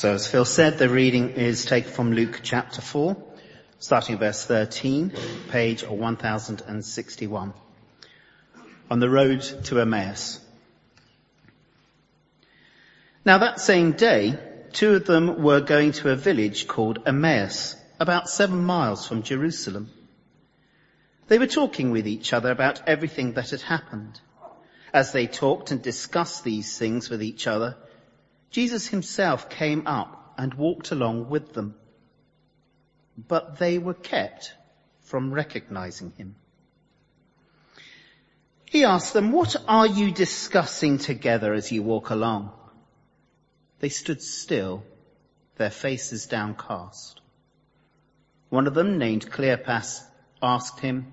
So as Phil said, the reading is taken from Luke chapter 4, starting verse 13, page 1061. On the road to Emmaus. Now that same day, two of them were going to a village called Emmaus, about seven miles from Jerusalem. They were talking with each other about everything that had happened. As they talked and discussed these things with each other, Jesus himself came up and walked along with them. But they were kept from recognizing him. He asked them, what are you discussing together as you walk along? They stood still, their faces downcast. One of them, named Cleopas, asked him,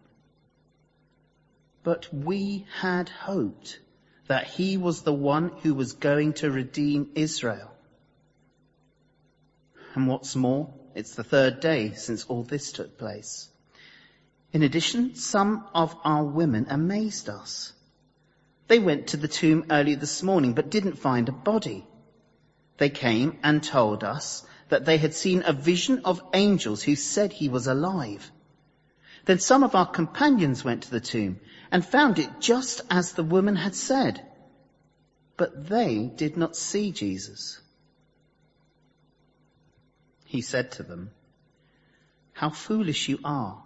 But we had hoped that he was the one who was going to redeem Israel. And what's more, it's the third day since all this took place. In addition, some of our women amazed us. They went to the tomb early this morning but didn't find a body. They came and told us that they had seen a vision of angels who said he was alive. Then some of our companions went to the tomb and found it just as the woman had said. But they did not see Jesus. He said to them, How foolish you are,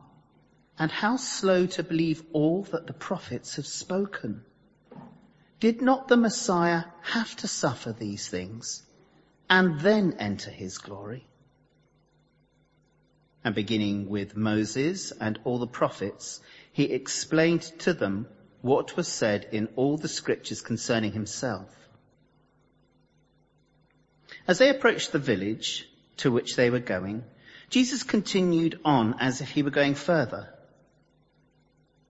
and how slow to believe all that the prophets have spoken. Did not the Messiah have to suffer these things and then enter his glory? And beginning with Moses and all the prophets, he explained to them what was said in all the scriptures concerning himself. As they approached the village to which they were going, Jesus continued on as if he were going further.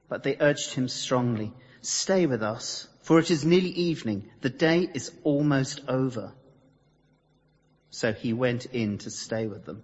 But they urged him strongly, stay with us, for it is nearly evening. The day is almost over. So he went in to stay with them.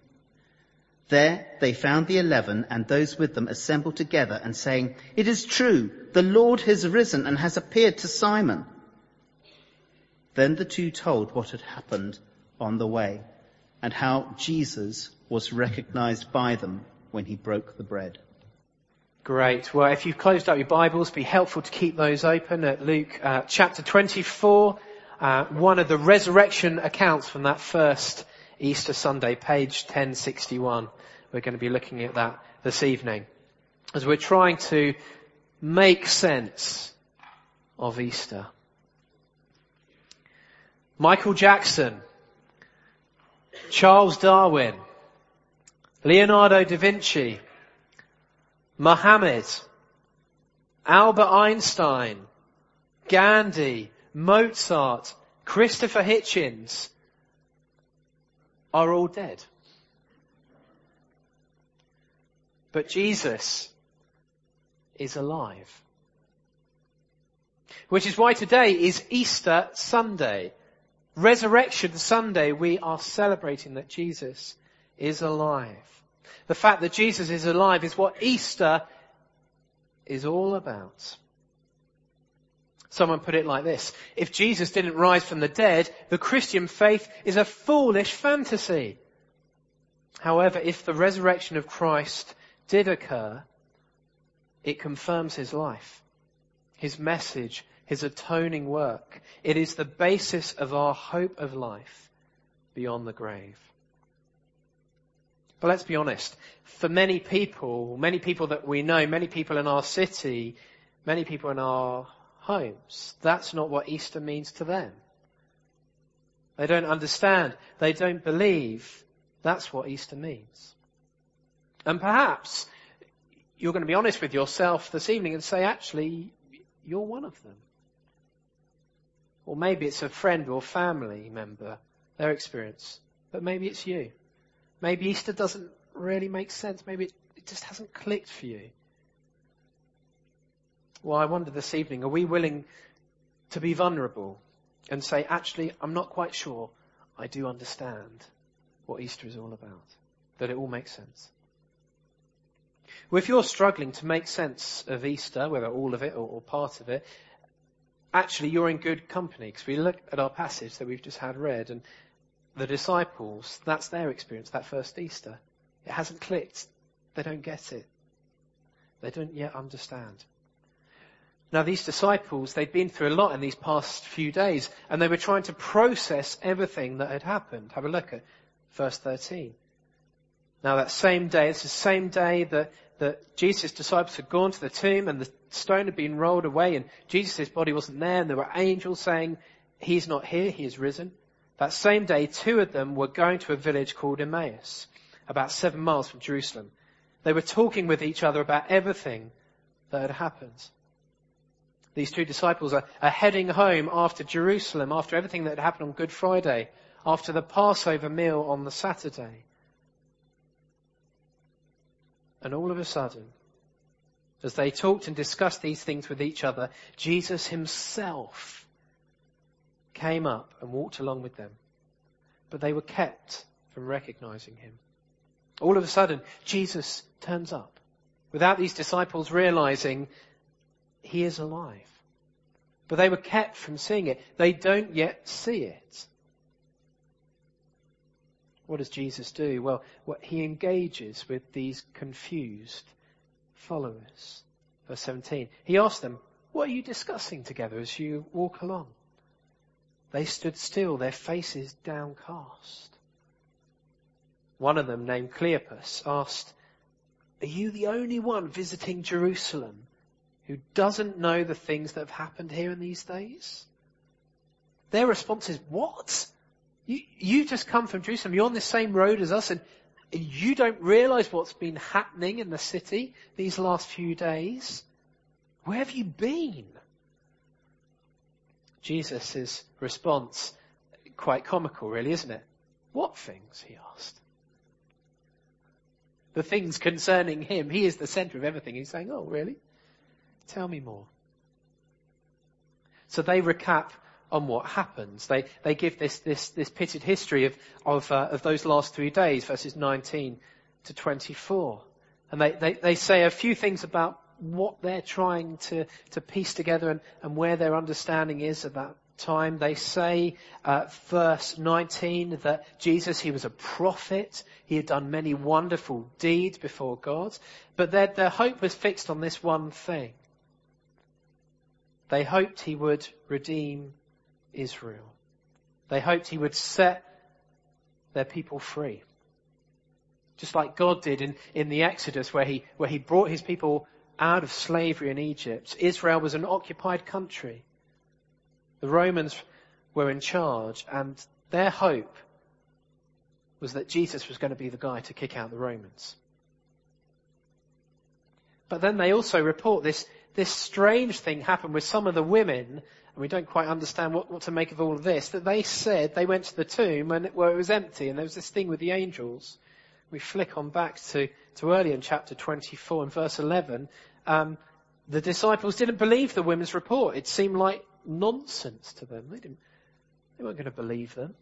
There they found the eleven and those with them assembled together and saying, It is true, the Lord has risen and has appeared to Simon. Then the two told what had happened on the way and how Jesus was recognized by them when he broke the bread. Great. Well, if you've closed up your Bibles, be helpful to keep those open at Luke uh, chapter 24, uh, one of the resurrection accounts from that first Easter Sunday, page 1061. We're going to be looking at that this evening as we're trying to make sense of Easter. Michael Jackson, Charles Darwin, Leonardo da Vinci, Muhammad, Albert Einstein, Gandhi, Mozart, Christopher Hitchens are all dead. But Jesus is alive. Which is why today is Easter Sunday. Resurrection Sunday, we are celebrating that Jesus is alive. The fact that Jesus is alive is what Easter is all about. Someone put it like this. If Jesus didn't rise from the dead, the Christian faith is a foolish fantasy. However, if the resurrection of Christ did occur, it confirms his life, his message, his atoning work. It is the basis of our hope of life beyond the grave. But let's be honest. For many people, many people that we know, many people in our city, many people in our homes, that's not what Easter means to them. They don't understand. They don't believe. That's what Easter means. And perhaps you're going to be honest with yourself this evening and say, actually, you're one of them. Or maybe it's a friend or family member, their experience. But maybe it's you. Maybe Easter doesn't really make sense. Maybe it, just hasn't clicked for you. Well, I wonder this evening, are we willing to be vulnerable and say, actually, I'm not quite sure I do understand what Easter is all about? That it all makes sense. Well, if you're struggling to make sense of Easter, whether all of it or, or part of it, actually you're in good company because we look at our passage that we've just had read and the disciples, that's their experience, that first Easter. It hasn't clicked. They don't get it. They don't yet understand. Now these disciples, they'd been through a lot in these past few days and they were trying to process everything that had happened. Have a look at verse 13. Now that same day, it's the same day that, that Jesus' disciples had gone to the tomb and the stone had been rolled away and Jesus' body wasn't there and there were angels saying, He's not here, He is risen. That same day, two of them were going to a village called Emmaus, about seven miles from Jerusalem. They were talking with each other about everything that had happened. These two disciples are, are heading home after Jerusalem, after everything that had happened on Good Friday, after the Passover meal on the Saturday. And all of a sudden, as they talked and discussed these things with each other, Jesus himself came up and walked along with them. But they were kept from recognizing him. All of a sudden, Jesus turns up without these disciples realizing he is alive. But they were kept from seeing it. They don't yet see it. What does Jesus do? Well, what he engages with these confused followers. Verse 17. He asks them, what are you discussing together as you walk along? They stood still, their faces downcast. One of them, named Cleopas, asked, Are you the only one visiting Jerusalem who doesn't know the things that have happened here in these days? Their response is, What? You, you just come from Jerusalem. You're on the same road as us and you don't realize what's been happening in the city these last few days. Where have you been? Jesus' response, quite comical really, isn't it? What things? he asked. The things concerning him. He is the center of everything. He's saying, oh really? Tell me more. So they recap on what happens. They, they give this, this, this pitted history of, of, uh, of those last three days, verses 19 to 24. And they, they, they say a few things about what they're trying to, to piece together and, and where their understanding is at that time. They say, uh, verse 19, that Jesus, he was a prophet. He had done many wonderful deeds before God. But their, their hope was fixed on this one thing. They hoped he would redeem Israel. They hoped he would set their people free. Just like God did in, in the Exodus where he, where he brought his people out of slavery in Egypt. Israel was an occupied country. The Romans were in charge and their hope was that Jesus was going to be the guy to kick out the Romans. But then they also report this, this strange thing happened with some of the women and we don't quite understand what, what to make of all of this, that they said they went to the tomb and, where it was empty and there was this thing with the angels. We flick on back to, to earlier in chapter 24 and verse 11. Um, the disciples didn't believe the women's report. It seemed like nonsense to them. They didn't, they weren't going to believe them.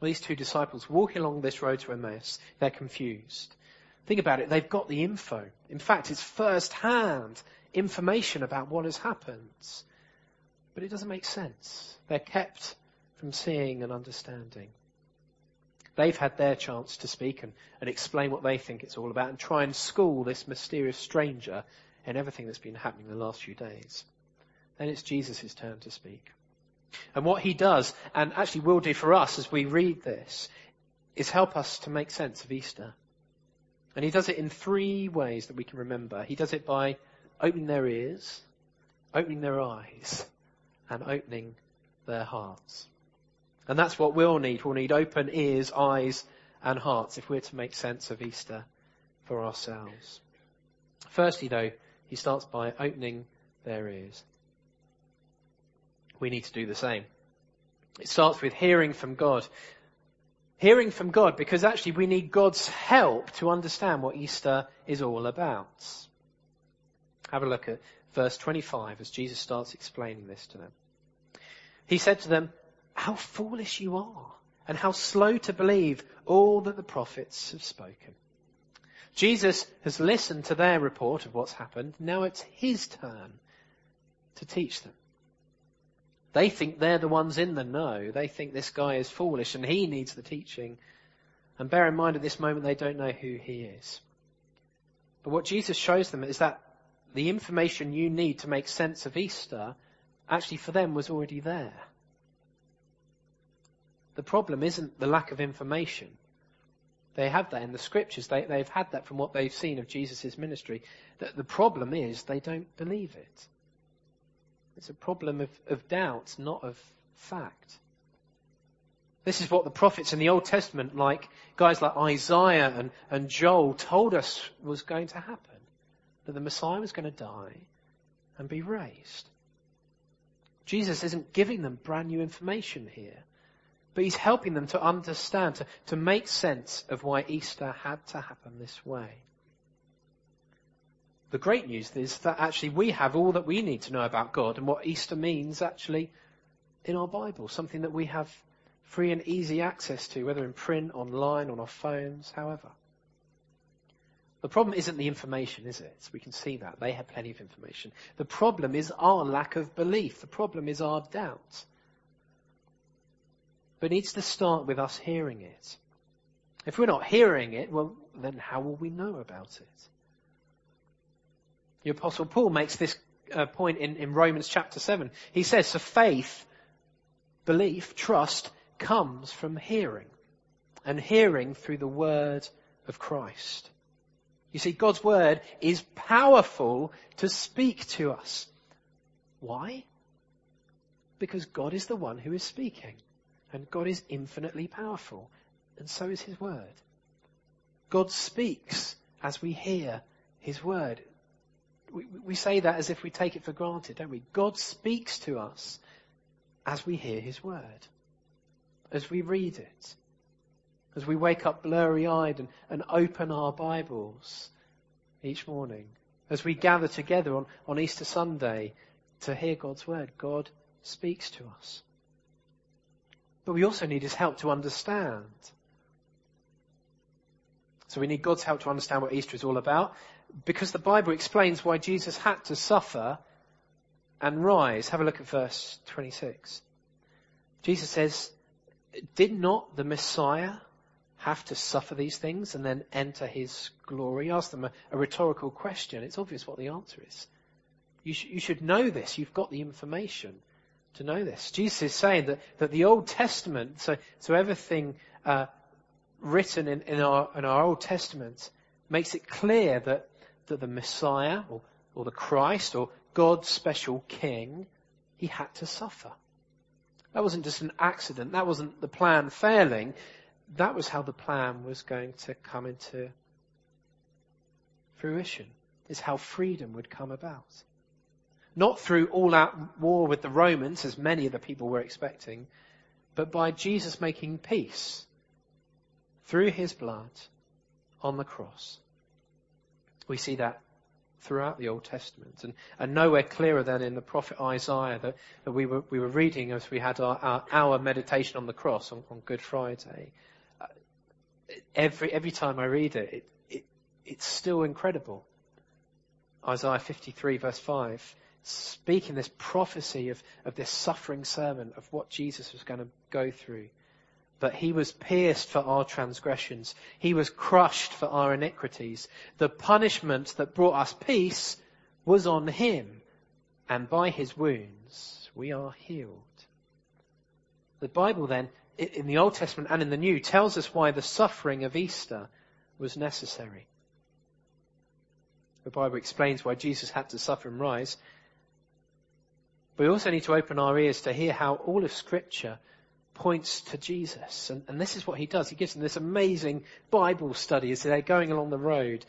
These two disciples walking along this road to Emmaus, they're confused. Think about it, they've got the info. In fact, it's first hand information about what has happened. But it doesn't make sense. They're kept from seeing and understanding. They've had their chance to speak and, and explain what they think it's all about and try and school this mysterious stranger in everything that's been happening in the last few days. Then it's Jesus' turn to speak. And what he does, and actually will do for us as we read this, is help us to make sense of Easter. And he does it in three ways that we can remember. He does it by opening their ears, opening their eyes, and opening their hearts. And that's what we'll need. We'll need open ears, eyes, and hearts if we're to make sense of Easter for ourselves. Firstly, though, he starts by opening their ears. We need to do the same. It starts with hearing from God. Hearing from God because actually we need God's help to understand what Easter is all about. Have a look at verse 25 as Jesus starts explaining this to them. He said to them, how foolish you are and how slow to believe all that the prophets have spoken. Jesus has listened to their report of what's happened. Now it's his turn to teach them. They think they're the ones in the know. They think this guy is foolish and he needs the teaching. And bear in mind at this moment they don't know who he is. But what Jesus shows them is that the information you need to make sense of Easter actually for them was already there. The problem isn't the lack of information. They have that in the scriptures. They, they've had that from what they've seen of Jesus' ministry. The, the problem is they don't believe it. It's a problem of, of doubt, not of fact. This is what the prophets in the Old Testament, like guys like Isaiah and, and Joel, told us was going to happen. That the Messiah was going to die and be raised. Jesus isn't giving them brand new information here. But he's helping them to understand, to, to make sense of why Easter had to happen this way. The great news is that actually we have all that we need to know about God and what Easter means actually in our Bible, something that we have free and easy access to, whether in print, online, on our phones, however. The problem isn't the information, is it? We can see that. They have plenty of information. The problem is our lack of belief. The problem is our doubt. But it needs to start with us hearing it. If we're not hearing it, well, then how will we know about it? The apostle Paul makes this uh, point in, in Romans chapter 7. He says, so faith, belief, trust comes from hearing and hearing through the word of Christ. You see, God's word is powerful to speak to us. Why? Because God is the one who is speaking. And God is infinitely powerful. And so is His Word. God speaks as we hear His Word. We, we say that as if we take it for granted, don't we? God speaks to us as we hear His Word. As we read it. As we wake up blurry eyed and, and open our Bibles each morning. As we gather together on, on Easter Sunday to hear God's Word, God speaks to us. But we also need his help to understand. So we need God's help to understand what Easter is all about because the Bible explains why Jesus had to suffer and rise. Have a look at verse 26. Jesus says, did not the Messiah have to suffer these things and then enter his glory? Ask them a, a rhetorical question. It's obvious what the answer is. You, sh- you should know this. You've got the information to know this. Jesus is saying that, that the Old Testament, so, so everything uh, written in, in, our, in our Old Testament makes it clear that, that the Messiah or, or the Christ or God's special king, he had to suffer. That wasn't just an accident. That wasn't the plan failing. That was how the plan was going to come into fruition. Is how freedom would come about. Not through all out war with the Romans, as many of the people were expecting, but by Jesus making peace through his blood on the cross. We see that throughout the Old Testament and, and nowhere clearer than in the prophet Isaiah that, that we, were, we were reading as we had our, our, our meditation on the cross on, on Good Friday. Uh, every, every time I read it, it, it, it's still incredible. Isaiah 53 verse 5 speaking this prophecy of, of this suffering servant, of what Jesus was going to go through. But he was pierced for our transgressions. He was crushed for our iniquities. The punishment that brought us peace was on him. And by his wounds we are healed. The Bible then in the Old Testament and in the New tells us why the suffering of Easter was necessary. The Bible explains why Jesus had to suffer and rise. We also need to open our ears to hear how all of Scripture points to Jesus. And, and, this is what he does. He gives them this amazing Bible study as they're going along the road,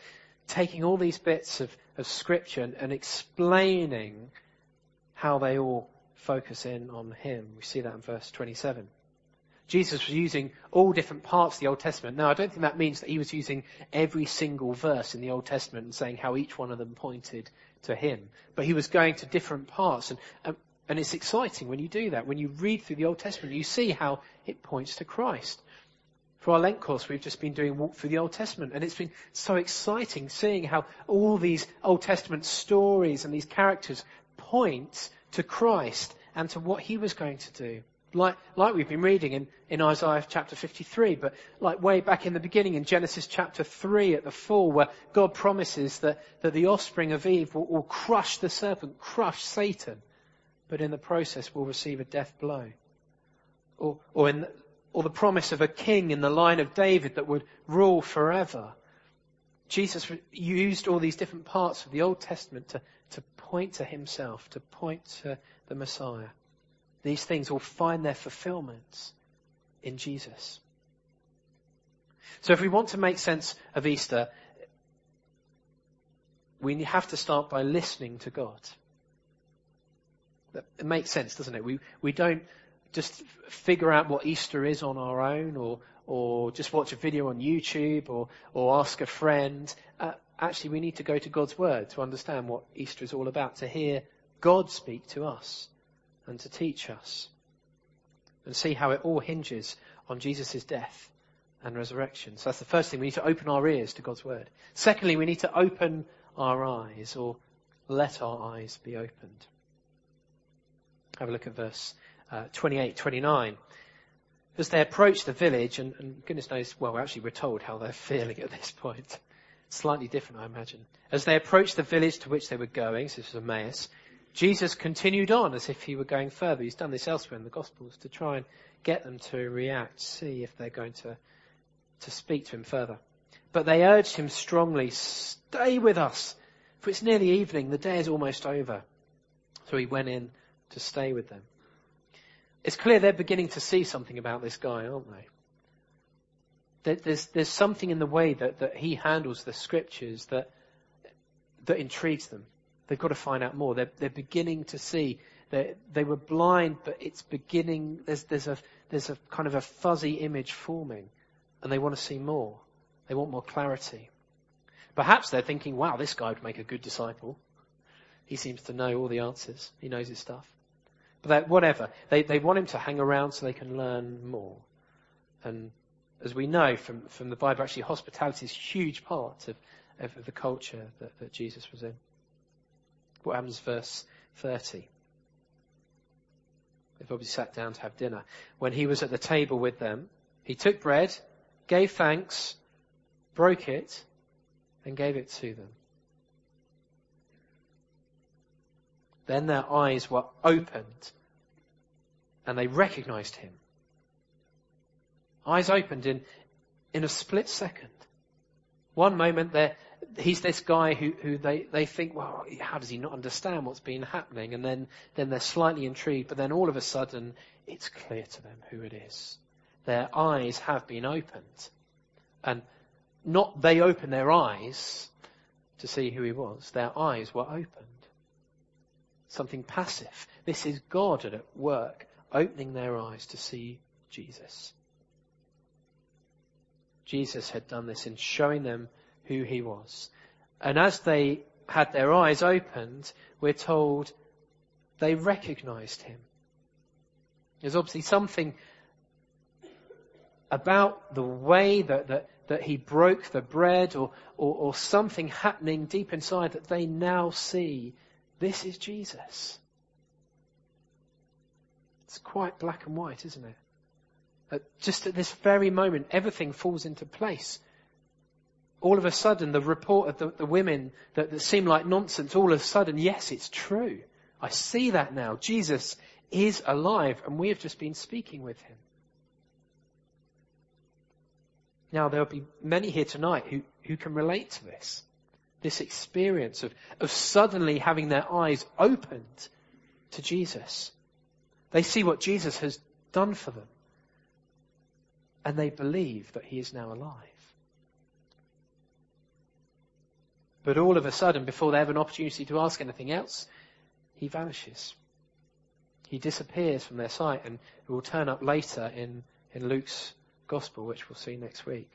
taking all these bits of, of Scripture and, and explaining how they all focus in on him. We see that in verse 27. Jesus was using all different parts of the Old Testament. Now, I don't think that means that he was using every single verse in the Old Testament and saying how each one of them pointed to him. But he was going to different parts. And, and, and it's exciting when you do that. When you read through the Old Testament, you see how it points to Christ. For our Lent course, we've just been doing walk through the Old Testament, and it's been so exciting seeing how all these Old Testament stories and these characters point to Christ and to what he was going to do. Like, like we've been reading in, in Isaiah chapter 53, but like way back in the beginning in Genesis chapter 3 at the fall where God promises that, that the offspring of Eve will, will crush the serpent, crush Satan, but in the process will receive a death blow. Or, or in, or the promise of a king in the line of David that would rule forever. Jesus used all these different parts of the Old Testament to, to point to himself, to point to the Messiah. These things will find their fulfillment in Jesus. So if we want to make sense of Easter, we have to start by listening to God. It makes sense, doesn't it? We, we don't just figure out what Easter is on our own or, or just watch a video on YouTube or, or ask a friend. Uh, actually, we need to go to God's Word to understand what Easter is all about, to hear God speak to us and to teach us and see how it all hinges on Jesus' death and resurrection. So that's the first thing. We need to open our ears to God's Word. Secondly, we need to open our eyes or let our eyes be opened. Have a look at verse uh, 28, 29. As they approach the village, and, and goodness knows, well, actually we're told how they're feeling at this point. Slightly different, I imagine. As they approached the village to which they were going, so this was Emmaus, Jesus continued on as if he were going further. He's done this elsewhere in the Gospels to try and get them to react, see if they're going to, to speak to him further. But they urged him strongly, stay with us, for it's nearly evening, the day is almost over. So he went in to stay with them. It's clear they're beginning to see something about this guy, aren't they? There's, there's something in the way that, that he handles the scriptures that, that intrigues them. They've got to find out more. They're, they're beginning to see. They, they were blind, but it's beginning, there's, there's, a, there's a kind of a fuzzy image forming, and they want to see more. They want more clarity. Perhaps they're thinking, wow, this guy would make a good disciple. He seems to know all the answers. He knows his stuff. But whatever. They, they want him to hang around so they can learn more. And as we know from, from the Bible, actually hospitality is a huge part of, of the culture that, that Jesus was in. What happens verse 30? They probably sat down to have dinner. When he was at the table with them, he took bread, gave thanks, broke it, and gave it to them. Then their eyes were opened and they recognized him. Eyes opened in, in a split second. One moment they're, he's this guy who, who they, they think, well, how does he not understand what's been happening? And then, then they're slightly intrigued, but then all of a sudden it's clear to them who it is. Their eyes have been opened. And not they opened their eyes to see who he was. Their eyes were opened something passive. This is God at work, opening their eyes to see Jesus. Jesus had done this in showing them who he was. And as they had their eyes opened, we're told they recognized him. There's obviously something about the way that, that, that he broke the bread or, or, or something happening deep inside that they now see this is Jesus. It's quite black and white, isn't it? At just at this very moment, everything falls into place. All of a sudden, the report of the, the women that, that seem like nonsense, all of a sudden, yes, it's true. I see that now. Jesus is alive, and we have just been speaking with him. Now, there'll be many here tonight who, who can relate to this. This experience of, of suddenly having their eyes opened to Jesus. They see what Jesus has done for them. And they believe that he is now alive. But all of a sudden, before they have an opportunity to ask anything else, he vanishes. He disappears from their sight and will turn up later in, in Luke's gospel, which we'll see next week.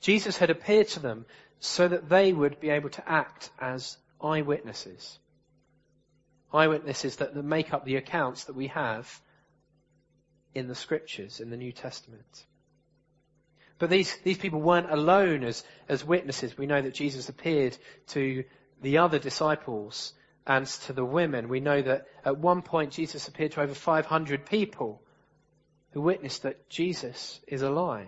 Jesus had appeared to them so that they would be able to act as eyewitnesses. Eyewitnesses that, make up the accounts that we have in the scriptures, in the New Testament. But these, these people weren't alone as, as witnesses. We know that Jesus appeared to the other disciples and to the women. We know that at one point Jesus appeared to over 500 people who witnessed that Jesus is alive.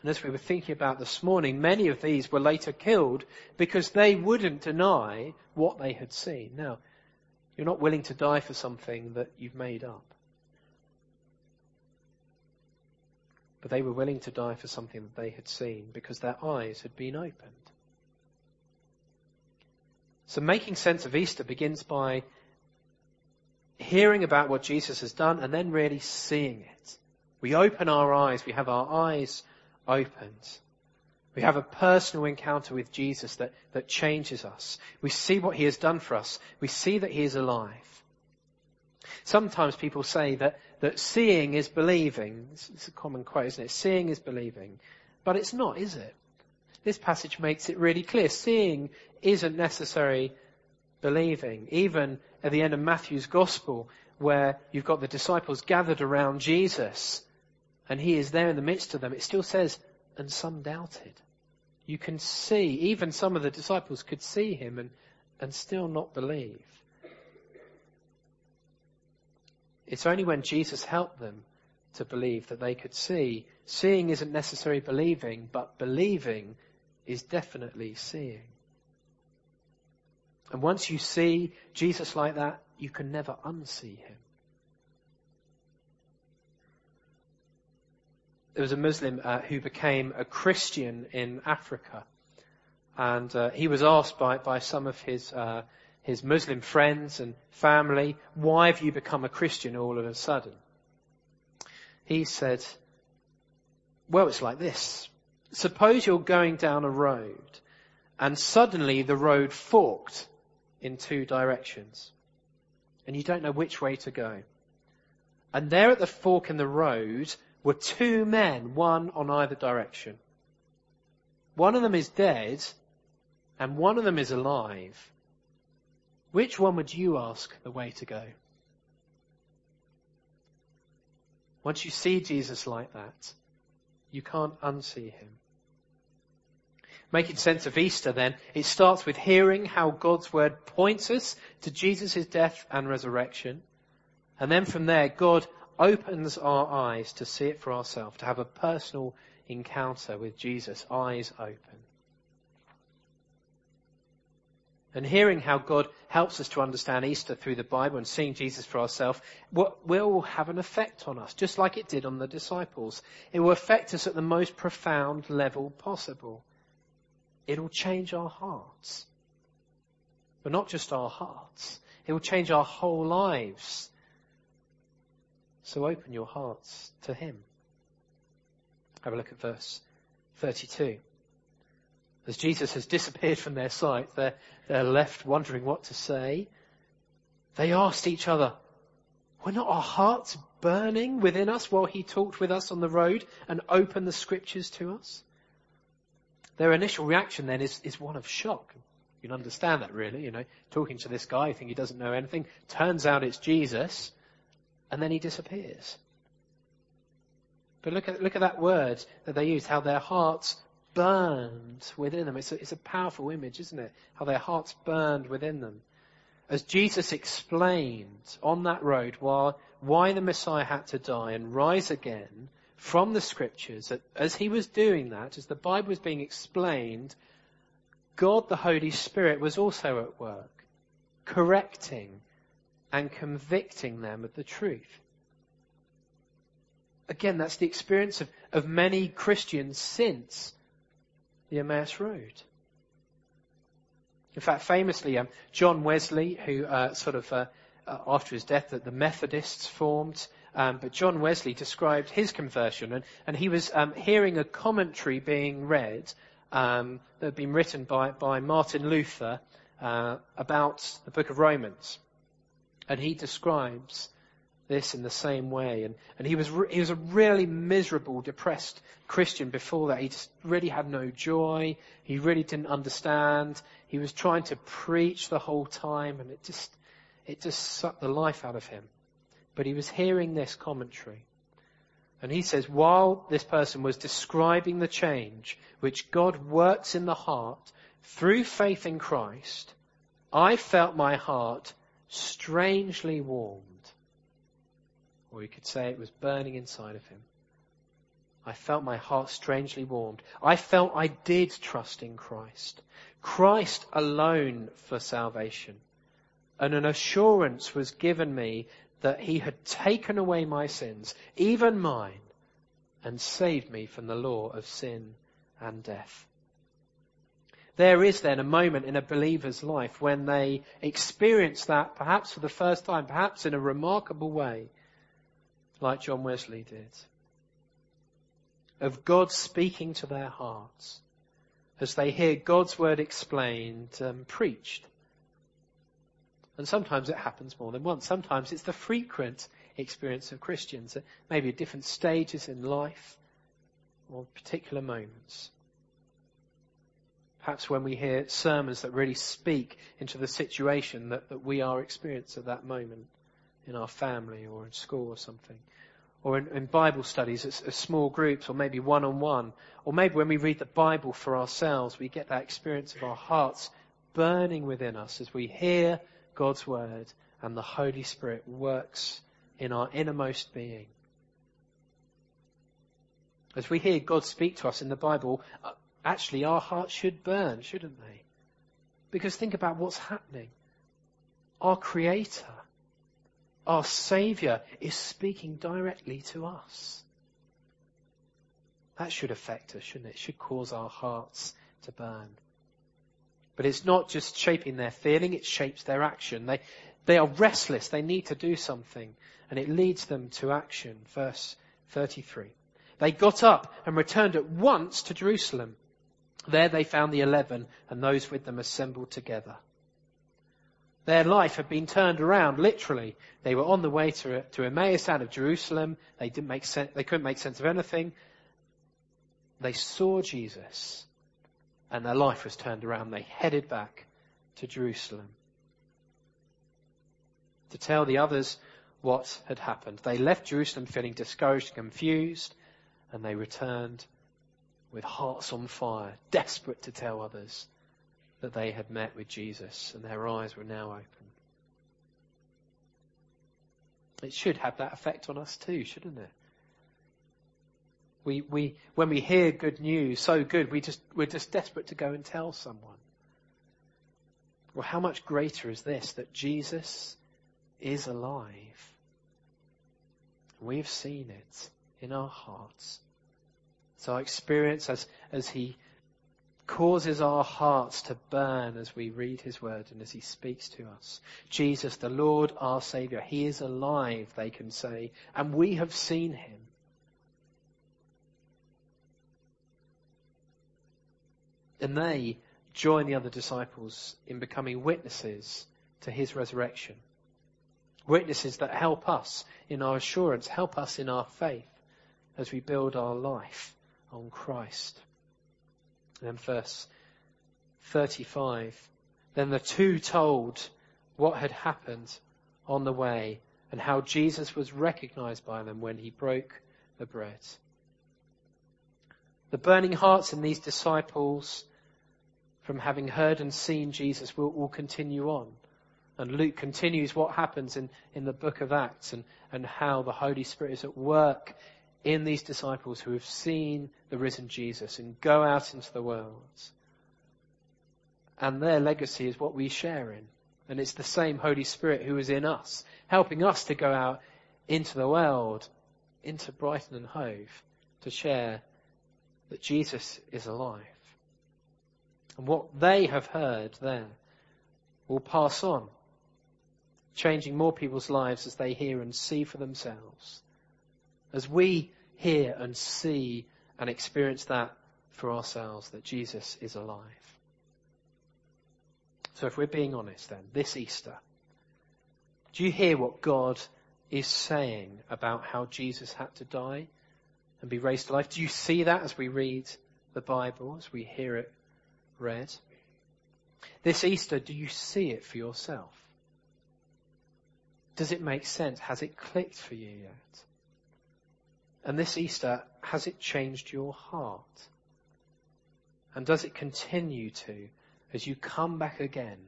And as we were thinking about this morning, many of these were later killed because they wouldn't deny what they had seen. Now, you're not willing to die for something that you've made up. But they were willing to die for something that they had seen because their eyes had been opened. So making sense of Easter begins by hearing about what Jesus has done and then really seeing it. We open our eyes, we have our eyes opened. We have a personal encounter with Jesus that, that changes us. We see what he has done for us. We see that he is alive. Sometimes people say that, that seeing is believing. It's a common quote, isn't it? Seeing is believing. But it's not, is it? This passage makes it really clear. Seeing isn't necessary believing. Even at the end of Matthew's gospel, where you've got the disciples gathered around Jesus, and he is there in the midst of them, it still says, and some doubted. You can see, even some of the disciples could see him and, and still not believe. It's only when Jesus helped them to believe that they could see. Seeing isn't necessarily believing, but believing is definitely seeing. And once you see Jesus like that, you can never unsee him. There was a Muslim uh, who became a Christian in Africa. And uh, he was asked by, by some of his uh, his Muslim friends and family, why have you become a Christian all of a sudden? He said, well, it's like this. Suppose you're going down a road and suddenly the road forked in two directions and you don't know which way to go. And there at the fork in the road were two men, one on either direction. One of them is dead and one of them is alive. Which one would you ask the way to go? Once you see Jesus like that, you can't unsee him. Making sense of Easter then, it starts with hearing how God's word points us to Jesus' death and resurrection. And then from there, God opens our eyes to see it for ourselves, to have a personal encounter with Jesus, eyes open and hearing how God helps us to understand Easter through the Bible and seeing Jesus for ourselves will have an effect on us, just like it did on the disciples. It will affect us at the most profound level possible. It will change our hearts. But not just our hearts. It will change our whole lives. So open your hearts to Him. Have a look at verse 32. As Jesus has disappeared from their sight, they're, they're left wondering what to say. They asked each other, were not our hearts burning within us while he talked with us on the road and opened the scriptures to us? Their initial reaction then is, is one of shock. You can understand that really, you know, talking to this guy, you think he doesn't know anything. Turns out it's Jesus, and then he disappears. But look at, look at that word that they use, how their hearts burned within them. It's a, it's a powerful image, isn't it? How their hearts burned within them. As Jesus explained on that road why, why the Messiah had to die and rise again from the scriptures, that as he was doing that, as the Bible was being explained, God the Holy Spirit was also at work, correcting and convicting them of the truth. Again, that's the experience of, of many Christians since the Emmaus Road. In fact, famously, um, John Wesley, who uh, sort of uh, uh, after his death, that the Methodists formed, um, but John Wesley described his conversion, and, and he was um, hearing a commentary being read um, that had been written by, by Martin Luther uh, about the Book of Romans, and he describes this in the same way. And, and he was, re- he was a really miserable, depressed Christian before that. He just really had no joy. He really didn't understand. He was trying to preach the whole time and it just, it just sucked the life out of him. But he was hearing this commentary. And he says, while this person was describing the change which God works in the heart through faith in Christ, I felt my heart strangely warmed. Or you could say it was burning inside of him. I felt my heart strangely warmed. I felt I did trust in Christ. Christ alone for salvation. And an assurance was given me that he had taken away my sins, even mine, and saved me from the law of sin and death. There is then a moment in a believer's life when they experience that perhaps for the first time, perhaps in a remarkable way, like John Wesley did. Of God speaking to their hearts as they hear God's word explained and preached. And sometimes it happens more than once. Sometimes it's the frequent experience of Christians maybe at different stages in life or particular moments. Perhaps when we hear sermons that really speak into the situation that, that we are experiencing at that moment in our family or in school or something. Or in, in Bible studies as, as small groups or maybe one on one. Or maybe when we read the Bible for ourselves, we get that experience of our hearts burning within us as we hear God's word and the Holy Spirit works in our innermost being. As we hear God speak to us in the Bible, actually our hearts should burn, shouldn't they? Because think about what's happening. Our Creator our Saviour is speaking directly to us. That should affect us, shouldn't it? It should cause our hearts to burn. But it's not just shaping their feeling, it shapes their action. They, they are restless, they need to do something, and it leads them to action. Verse 33. They got up and returned at once to Jerusalem. There they found the eleven and those with them assembled together. Their life had been turned around, literally. They were on the way to, to Emmaus out of Jerusalem. They didn't make sense, they couldn't make sense of anything. They saw Jesus and their life was turned around. They headed back to Jerusalem to tell the others what had happened. They left Jerusalem feeling discouraged and confused and they returned with hearts on fire, desperate to tell others that they had met with Jesus and their eyes were now open. It should have that effect on us too, shouldn't it? We, we, when we hear good news, so good, we just, we're just desperate to go and tell someone. Well, how much greater is this that Jesus is alive? We've seen it in our hearts. So our experience as, as he causes our hearts to burn as we read his word and as he speaks to us. Jesus, the Lord, our Saviour, he is alive, they can say, and we have seen him. And they join the other disciples in becoming witnesses to his resurrection. Witnesses that help us in our assurance, help us in our faith as we build our life on Christ. And then verse 35. Then the two told what had happened on the way and how Jesus was recognized by them when he broke the bread. The burning hearts in these disciples from having heard and seen Jesus will, will continue on. And Luke continues what happens in, in the book of Acts and, and how the Holy Spirit is at work in these disciples who have seen the risen Jesus and go out into the world. And their legacy is what we share in. And it's the same Holy Spirit who is in us, helping us to go out into the world into Brighton and Hove to share that Jesus is alive. And what they have heard there will pass on, changing more people's lives as they hear and see for themselves. As we hear and see and experience that for ourselves, that Jesus is alive. So if we're being honest then, this Easter, do you hear what God is saying about how Jesus had to die and be raised to life? Do you see that as we read the Bible, as we hear it read? This Easter, do you see it for yourself? Does it make sense? Has it clicked for you yet? And this Easter, has it changed your heart? And does it continue to as you come back again?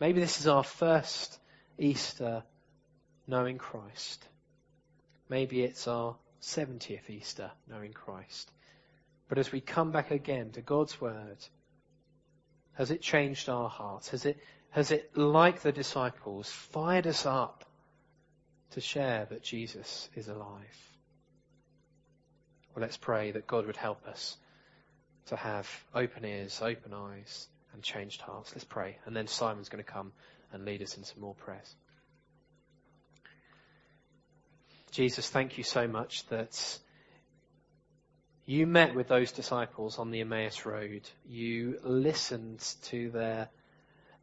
Maybe this is our first Easter knowing Christ. Maybe it's our 70th Easter knowing Christ. But as we come back again to God's Word, has it changed our hearts? Has it, has it, like the disciples, fired us up to share that Jesus is alive? Well, let's pray that God would help us to have open ears, open eyes, and changed hearts. Let's pray. And then Simon's going to come and lead us in some more prayers. Jesus, thank you so much that you met with those disciples on the Emmaus Road. You listened to their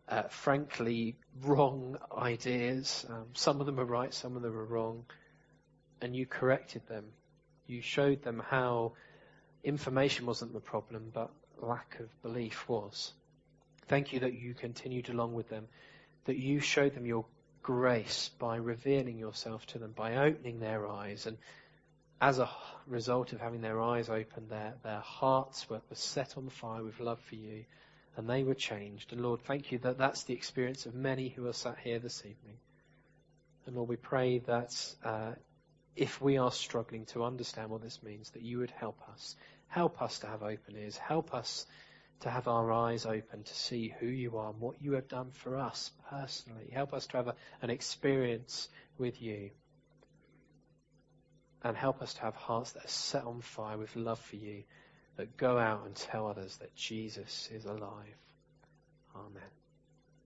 uh, frankly wrong ideas. Um, some of them are right, some of them are wrong. And you corrected them. You showed them how information wasn't the problem, but lack of belief was. Thank you that you continued along with them, that you showed them your grace by revealing yourself to them, by opening their eyes. And as a result of having their eyes opened, their, their hearts were, were set on fire with love for you, and they were changed. And Lord, thank you that that's the experience of many who are sat here this evening. And Lord, we pray that uh, if we are struggling to understand what this means, that you would help us. Help us to have open ears. Help us to have our eyes open to see who you are and what you have done for us personally. Help us to have a, an experience with you. And help us to have hearts that are set on fire with love for you, that go out and tell others that Jesus is alive. Amen.